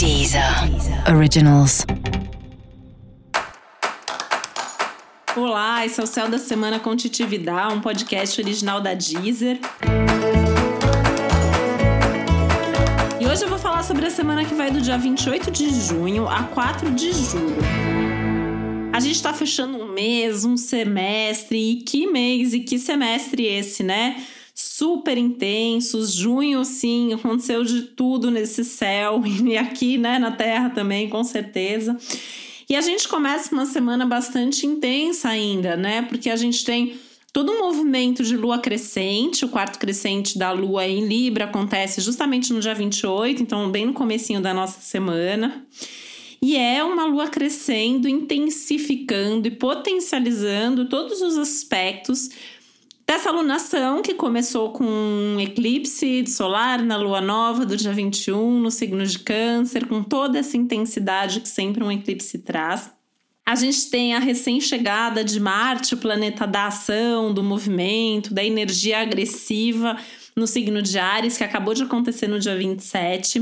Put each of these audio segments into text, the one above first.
Deezer Originals. Olá, esse é o Céu da Semana com Titividade, um podcast original da Deezer. E hoje eu vou falar sobre a semana que vai do dia 28 de junho a 4 de julho. A gente tá fechando um mês, um semestre, e que mês e que semestre esse, né? Super intensos. Junho, sim, aconteceu de tudo nesse céu e aqui, né, na Terra também, com certeza. E a gente começa uma semana bastante intensa ainda, né? Porque a gente tem todo um movimento de lua crescente, o quarto crescente da lua em Libra acontece justamente no dia 28, então bem no comecinho da nossa semana. E é uma lua crescendo, intensificando e potencializando todos os aspectos dessa alunação que começou com um eclipse solar na lua nova do dia 21 no signo de Câncer, com toda essa intensidade que sempre um eclipse traz. A gente tem a recém-chegada de Marte, o planeta da ação, do movimento, da energia agressiva no signo de Ares, que acabou de acontecer no dia 27.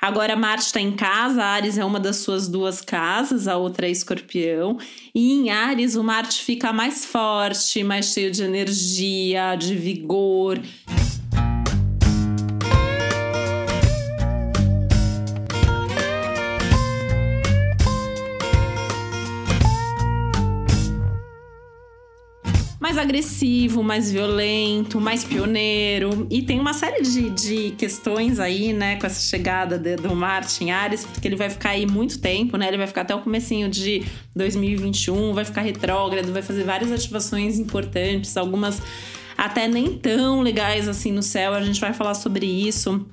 Agora Marte está em casa, Ares é uma das suas duas casas, a outra é Escorpião. E em Ares o Marte fica mais forte, mais cheio de energia, de vigor. Mais agressivo, mais violento, mais pioneiro. E tem uma série de, de questões aí, né, com essa chegada de, do Martin Ares, porque ele vai ficar aí muito tempo, né? Ele vai ficar até o comecinho de 2021, vai ficar retrógrado, vai fazer várias ativações importantes, algumas até nem tão legais assim no céu. A gente vai falar sobre isso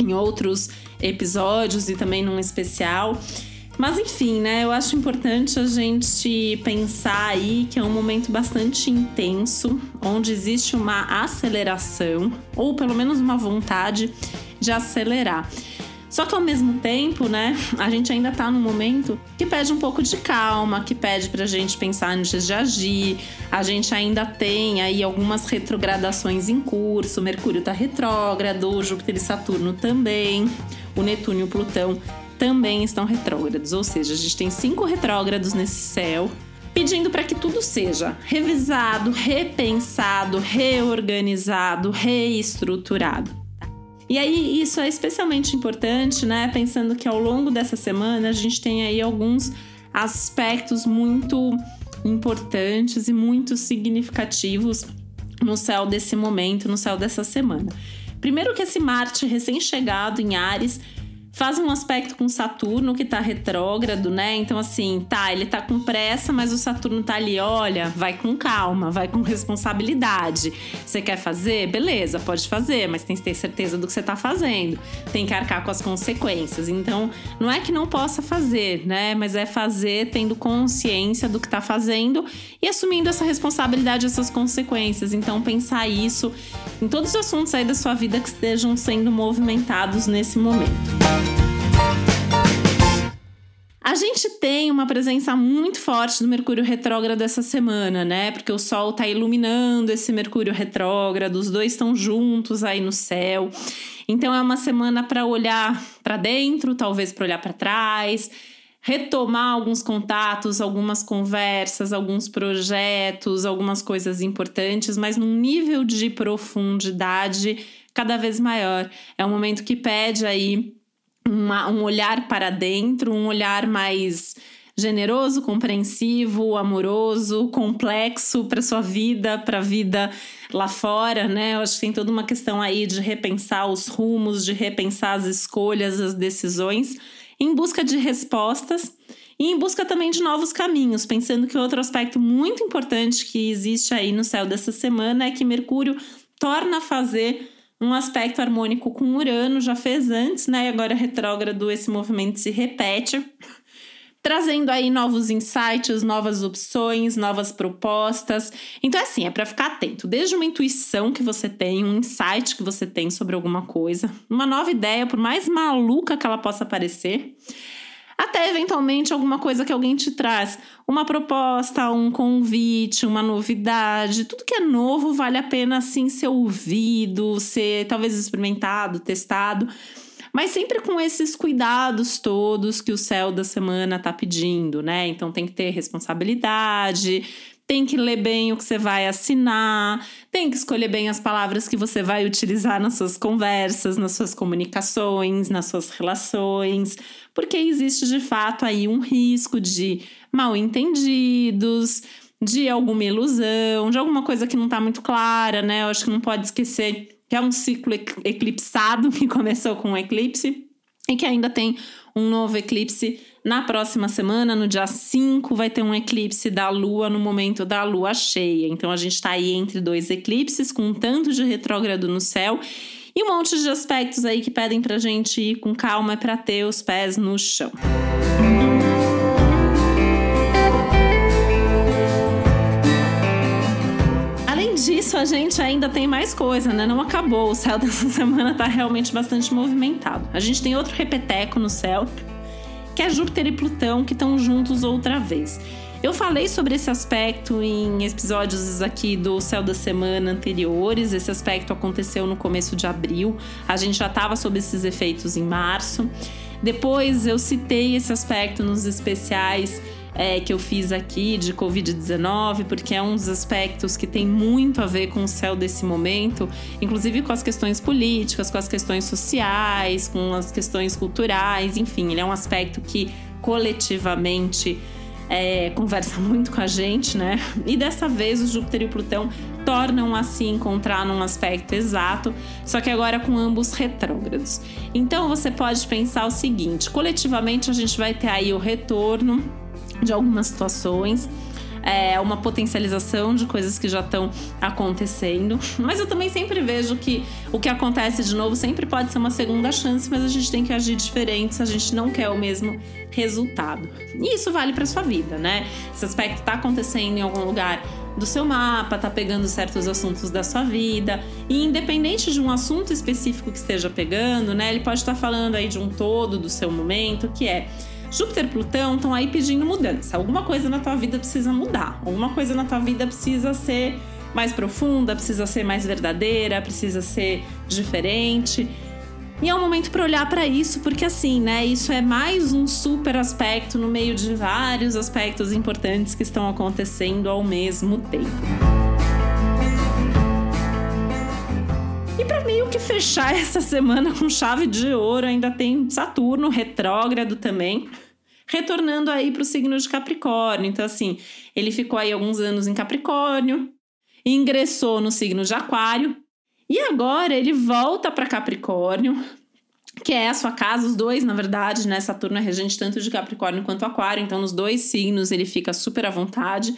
em outros episódios e também num especial. Mas enfim, né? Eu acho importante a gente pensar aí que é um momento bastante intenso, onde existe uma aceleração, ou pelo menos uma vontade de acelerar. Só que ao mesmo tempo, né, a gente ainda tá num momento que pede um pouco de calma, que pede pra gente pensar antes de agir. A gente ainda tem aí algumas retrogradações em curso. Mercúrio tá retrógrado, Júpiter e Saturno também, o Netuno e o Plutão também estão retrógrados, ou seja, a gente tem cinco retrógrados nesse céu, pedindo para que tudo seja revisado, repensado, reorganizado, reestruturado. E aí isso é especialmente importante, né? Pensando que ao longo dessa semana a gente tem aí alguns aspectos muito importantes e muito significativos no céu desse momento, no céu dessa semana. Primeiro que esse Marte recém-chegado em Ares faz um aspecto com Saturno que tá retrógrado, né? Então, assim, tá, ele tá com pressa, mas o Saturno tá ali, olha, vai com calma, vai com responsabilidade. Você quer fazer? Beleza, pode fazer, mas tem que ter certeza do que você tá fazendo. Tem que arcar com as consequências. Então, não é que não possa fazer, né? Mas é fazer tendo consciência do que tá fazendo e assumindo essa responsabilidade, essas consequências. Então, pensar isso em todos os assuntos aí da sua vida que estejam sendo movimentados nesse momento. A gente tem uma presença muito forte do Mercúrio retrógrado essa semana, né? Porque o Sol tá iluminando esse Mercúrio retrógrado, os dois estão juntos aí no céu. Então é uma semana para olhar para dentro, talvez para olhar para trás, retomar alguns contatos, algumas conversas, alguns projetos, algumas coisas importantes, mas num nível de profundidade cada vez maior. É um momento que pede aí uma, um olhar para dentro, um olhar mais generoso, compreensivo, amoroso, complexo para sua vida, para a vida lá fora, né? Eu acho que tem toda uma questão aí de repensar os rumos, de repensar as escolhas, as decisões, em busca de respostas e em busca também de novos caminhos, pensando que outro aspecto muito importante que existe aí no céu dessa semana é que Mercúrio torna a fazer um aspecto harmônico com Urano, já fez antes, né? E agora retrógrado, esse movimento se repete, trazendo aí novos insights, novas opções, novas propostas. Então, assim, é para ficar atento, desde uma intuição que você tem, um insight que você tem sobre alguma coisa, uma nova ideia, por mais maluca que ela possa parecer até eventualmente alguma coisa que alguém te traz, uma proposta, um convite, uma novidade, tudo que é novo vale a pena assim ser ouvido, ser talvez experimentado, testado. Mas sempre com esses cuidados todos que o céu da semana tá pedindo, né? Então tem que ter responsabilidade, tem que ler bem o que você vai assinar, tem que escolher bem as palavras que você vai utilizar nas suas conversas, nas suas comunicações, nas suas relações, porque existe de fato aí um risco de mal entendidos, de alguma ilusão, de alguma coisa que não está muito clara, né? Eu acho que não pode esquecer que é um ciclo eclipsado que começou com um eclipse e que ainda tem um novo eclipse na próxima semana, no dia 5, vai ter um eclipse da Lua no momento da Lua cheia. Então a gente está aí entre dois eclipses, com um tanto de retrógrado no céu e um monte de aspectos aí que pedem pra gente ir com calma para ter os pés no chão. Além disso, a gente ainda tem mais coisa, né? Não acabou. O céu dessa semana tá realmente bastante movimentado. A gente tem outro repeteco no céu, que é Júpiter e Plutão que estão juntos outra vez. Eu falei sobre esse aspecto em episódios aqui do Céu da Semana anteriores. Esse aspecto aconteceu no começo de abril. A gente já estava sob esses efeitos em março. Depois eu citei esse aspecto nos especiais é, que eu fiz aqui de Covid-19, porque é um dos aspectos que tem muito a ver com o céu desse momento, inclusive com as questões políticas, com as questões sociais, com as questões culturais, enfim, ele é um aspecto que coletivamente é, conversa muito com a gente, né? E dessa vez o Júpiter e o Plutão tornam a se encontrar num aspecto exato, só que agora com ambos retrógrados. Então você pode pensar o seguinte: coletivamente a gente vai ter aí o retorno de algumas situações. É uma potencialização de coisas que já estão acontecendo. Mas eu também sempre vejo que o que acontece de novo sempre pode ser uma segunda chance, mas a gente tem que agir diferente se a gente não quer o mesmo resultado. E isso vale para sua vida, né? Esse aspecto está acontecendo em algum lugar do seu mapa, tá pegando certos assuntos da sua vida. E independente de um assunto específico que esteja pegando, né? Ele pode estar tá falando aí de um todo do seu momento, que é Júpiter e Plutão estão aí pedindo mudança. Alguma coisa na tua vida precisa mudar. Alguma coisa na tua vida precisa ser mais profunda, precisa ser mais verdadeira, precisa ser diferente. E é um momento para olhar para isso, porque assim, né, isso é mais um super aspecto no meio de vários aspectos importantes que estão acontecendo ao mesmo tempo. Meio que fechar essa semana com chave de ouro, ainda tem Saturno retrógrado também, retornando aí para o signo de Capricórnio. Então, assim, ele ficou aí alguns anos em Capricórnio, ingressou no signo de Aquário e agora ele volta para Capricórnio, que é a sua casa, os dois, na verdade, né? Saturno é regente tanto de Capricórnio quanto Aquário, então nos dois signos ele fica super à vontade.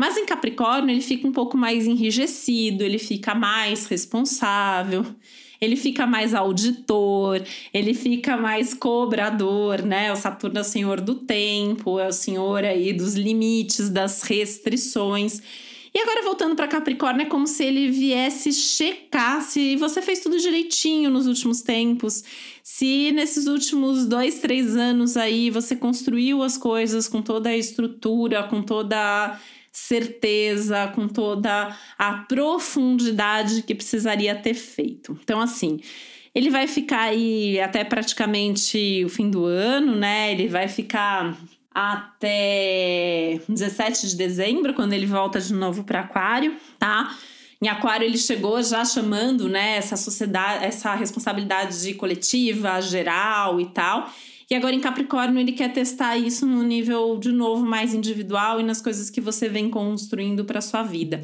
Mas em Capricórnio ele fica um pouco mais enrijecido, ele fica mais responsável, ele fica mais auditor, ele fica mais cobrador, né? O Saturno é o senhor do tempo, é o senhor aí dos limites, das restrições. E agora voltando para Capricórnio, é como se ele viesse checar se você fez tudo direitinho nos últimos tempos, se nesses últimos dois, três anos aí você construiu as coisas com toda a estrutura, com toda a certeza, com toda a profundidade que precisaria ter feito. Então, assim, ele vai ficar aí até praticamente o fim do ano, né? Ele vai ficar até 17 de dezembro, quando ele volta de novo para Aquário, tá? Em Aquário ele chegou já chamando, né, essa sociedade, essa responsabilidade coletiva, geral e tal. E agora em Capricórnio ele quer testar isso no nível de novo mais individual e nas coisas que você vem construindo para sua vida.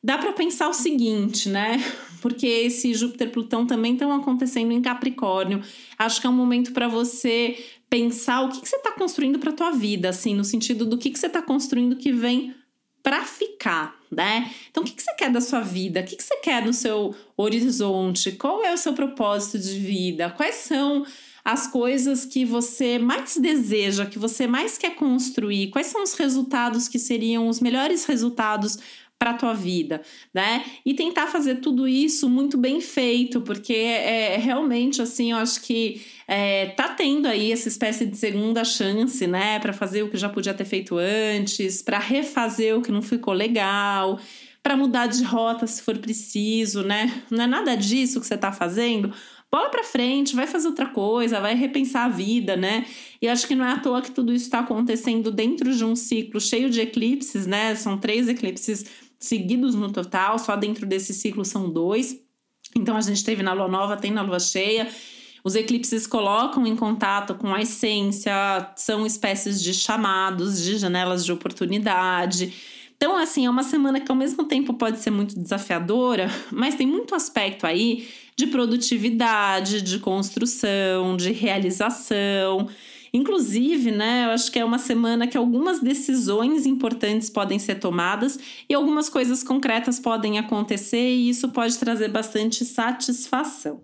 Dá para pensar o seguinte, né? Porque esse Júpiter Plutão também estão acontecendo em Capricórnio. Acho que é um momento para você pensar o que, que você está construindo para tua vida, assim, no sentido do que, que você está construindo que vem para ficar, né? Então, o que, que você quer da sua vida? O que, que você quer no seu horizonte? Qual é o seu propósito de vida? Quais são as coisas que você mais deseja, que você mais quer construir, quais são os resultados que seriam os melhores resultados para tua vida, né? E tentar fazer tudo isso muito bem feito, porque é, é realmente assim, eu acho que é, tá tendo aí essa espécie de segunda chance, né, para fazer o que já podia ter feito antes, para refazer o que não ficou legal, para mudar de rota se for preciso, né? Não é nada disso que você está fazendo bola para frente, vai fazer outra coisa, vai repensar a vida, né? E acho que não é à toa que tudo isso está acontecendo dentro de um ciclo cheio de eclipses, né? São três eclipses seguidos no total, só dentro desse ciclo são dois. Então a gente teve na lua nova, tem na lua cheia. Os eclipses colocam em contato com a essência, são espécies de chamados, de janelas de oportunidade. Então, assim, é uma semana que ao mesmo tempo pode ser muito desafiadora, mas tem muito aspecto aí de produtividade, de construção, de realização. Inclusive, né, eu acho que é uma semana que algumas decisões importantes podem ser tomadas e algumas coisas concretas podem acontecer, e isso pode trazer bastante satisfação.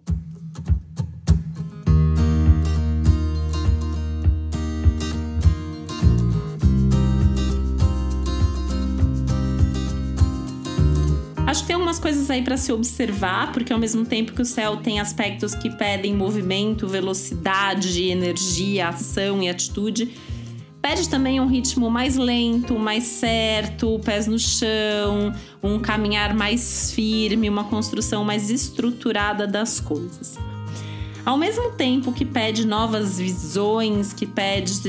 Acho que tem algumas coisas aí para se observar, porque ao mesmo tempo que o céu tem aspectos que pedem movimento, velocidade, energia, ação e atitude, pede também um ritmo mais lento, mais certo, pés no chão, um caminhar mais firme, uma construção mais estruturada das coisas. Ao mesmo tempo que pede novas visões, que pede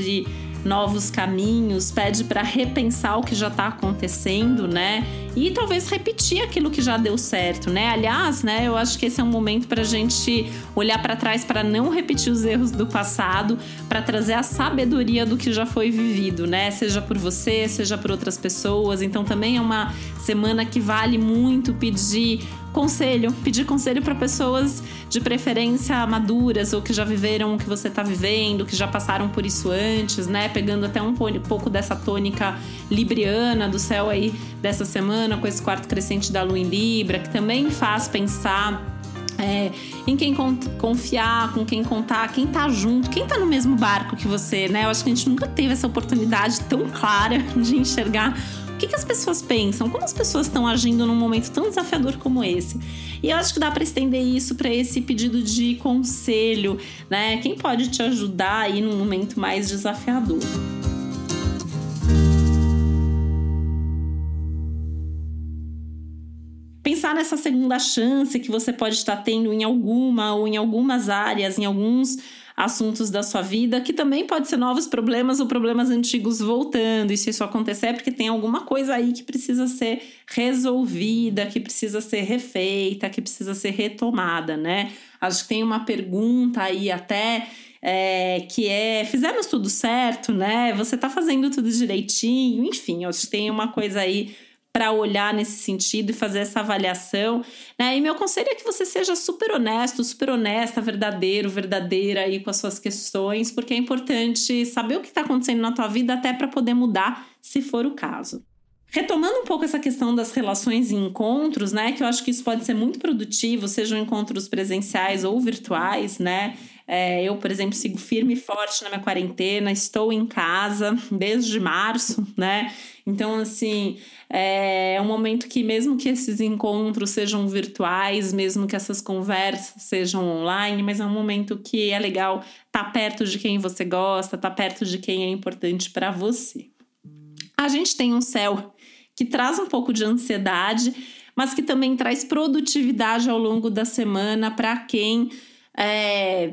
novos caminhos, pede para repensar o que já está acontecendo, né? E talvez repetir aquilo que já deu certo, né? Aliás, né, eu acho que esse é um momento para a gente olhar para trás para não repetir os erros do passado, para trazer a sabedoria do que já foi vivido, né? Seja por você, seja por outras pessoas. Então também é uma semana que vale muito pedir conselho, pedir conselho para pessoas de preferência maduras ou que já viveram o que você está vivendo, que já passaram por isso antes, né? Pegando até um pouco dessa tônica libriana do céu aí dessa semana, com esse quarto crescente da lua em Libra, que também faz pensar é, em quem confiar, com quem contar, quem tá junto, quem tá no mesmo barco que você, né? Eu acho que a gente nunca teve essa oportunidade tão clara de enxergar o que, que as pessoas pensam? Como as pessoas estão agindo num momento tão desafiador como esse? E eu acho que dá para estender isso para esse pedido de conselho, né? Quem pode te ajudar aí num momento mais desafiador? pensar nessa segunda chance que você pode estar tendo em alguma ou em algumas áreas, em alguns assuntos da sua vida, que também pode ser novos problemas ou problemas antigos voltando. E se isso acontecer é porque tem alguma coisa aí que precisa ser resolvida, que precisa ser refeita, que precisa ser retomada, né? Acho que tem uma pergunta aí até é, que é fizemos tudo certo, né? Você tá fazendo tudo direitinho, enfim, acho que tem uma coisa aí para olhar nesse sentido e fazer essa avaliação. Né? E meu conselho é que você seja super honesto, super honesta, verdadeiro, verdadeira aí com as suas questões, porque é importante saber o que está acontecendo na tua vida até para poder mudar, se for o caso. Retomando um pouco essa questão das relações e encontros, né? Que eu acho que isso pode ser muito produtivo, sejam encontros presenciais ou virtuais, né? É, eu, por exemplo, sigo firme e forte na minha quarentena, estou em casa desde março, né? Então, assim, é um momento que, mesmo que esses encontros sejam virtuais, mesmo que essas conversas sejam online, mas é um momento que é legal estar tá perto de quem você gosta, estar tá perto de quem é importante para você. A gente tem um céu que traz um pouco de ansiedade, mas que também traz produtividade ao longo da semana para quem é,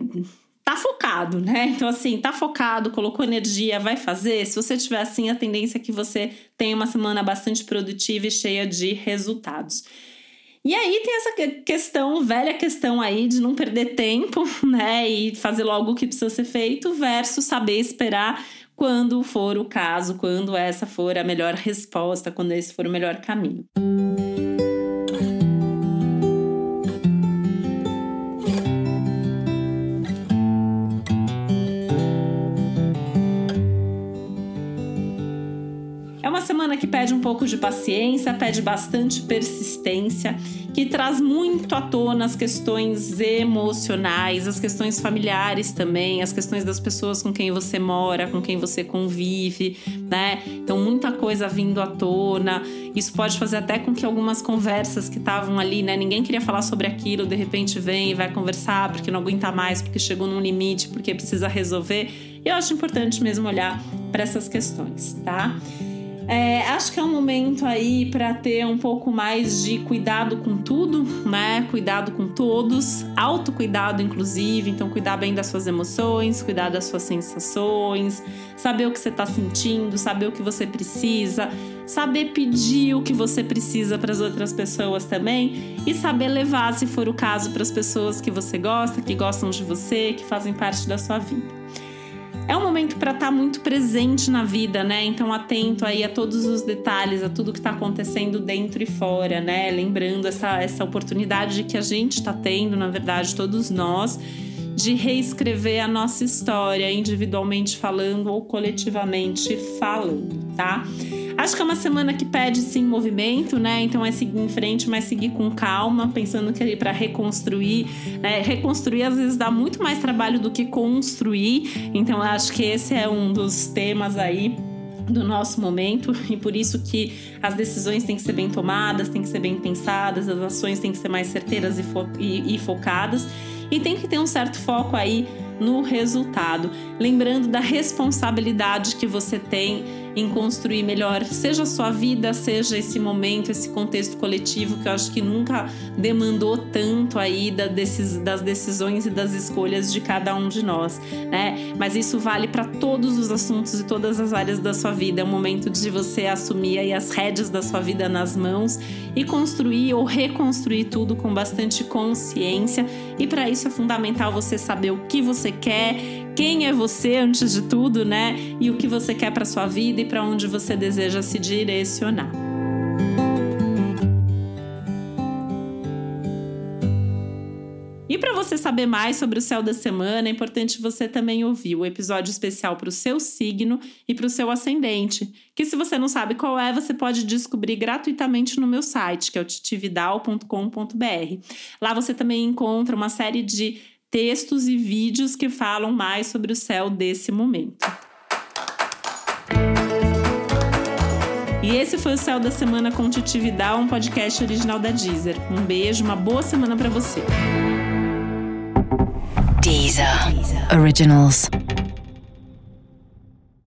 tá focado, né? Então, assim, tá focado, colocou energia, vai fazer. Se você tiver assim, a tendência é que você tenha uma semana bastante produtiva e cheia de resultados. E aí tem essa questão, velha questão aí de não perder tempo, né? E fazer logo o que precisa ser feito, versus saber esperar quando for o caso, quando essa for a melhor resposta, quando esse for o melhor caminho. Pede um pouco de paciência, pede bastante persistência, que traz muito à tona as questões emocionais, as questões familiares também, as questões das pessoas com quem você mora, com quem você convive, né? Então, muita coisa vindo à tona. Isso pode fazer até com que algumas conversas que estavam ali, né? Ninguém queria falar sobre aquilo, de repente vem e vai conversar porque não aguenta mais, porque chegou num limite, porque precisa resolver. E eu acho importante mesmo olhar para essas questões, tá? É, acho que é um momento aí para ter um pouco mais de cuidado com tudo, né? Cuidado com todos, autocuidado inclusive, então cuidar bem das suas emoções, cuidar das suas sensações, saber o que você está sentindo, saber o que você precisa, saber pedir o que você precisa para as outras pessoas também. E saber levar, se for o caso, para as pessoas que você gosta, que gostam de você, que fazem parte da sua vida. É um momento para estar tá muito presente na vida, né? Então atento aí a todos os detalhes, a tudo que está acontecendo dentro e fora, né? Lembrando essa, essa oportunidade que a gente está tendo, na verdade, todos nós, de reescrever a nossa história, individualmente falando ou coletivamente falando, tá? Acho que é uma semana que pede sim movimento, né? Então é seguir em frente, mas seguir com calma, pensando que para reconstruir, né? Reconstruir às vezes dá muito mais trabalho do que construir. Então acho que esse é um dos temas aí do nosso momento e por isso que as decisões têm que ser bem tomadas, têm que ser bem pensadas, as ações têm que ser mais certeiras e, fo e, e focadas e tem que ter um certo foco aí no resultado, lembrando da responsabilidade que você tem em construir melhor, seja a sua vida, seja esse momento, esse contexto coletivo que eu acho que nunca demandou tanto aí da das decisões e das escolhas de cada um de nós, né? Mas isso vale para todos os assuntos e todas as áreas da sua vida. É o momento de você assumir aí as rédeas da sua vida nas mãos e construir ou reconstruir tudo com bastante consciência. E para isso é fundamental você saber o que você quer, quem é você antes de tudo, né? E o que você quer para sua vida e para onde você deseja se direcionar. E para você saber mais sobre o céu da semana, é importante você também ouvir o episódio especial para o seu signo e para o seu ascendente, que se você não sabe qual é, você pode descobrir gratuitamente no meu site, que é o titividal.com.br. Lá você também encontra uma série de textos e vídeos que falam mais sobre o céu desse momento. E esse foi o Céu da Semana com Titividade, um podcast original da Deezer. Um beijo, uma boa semana para você. Deezer. Deezer. Originals.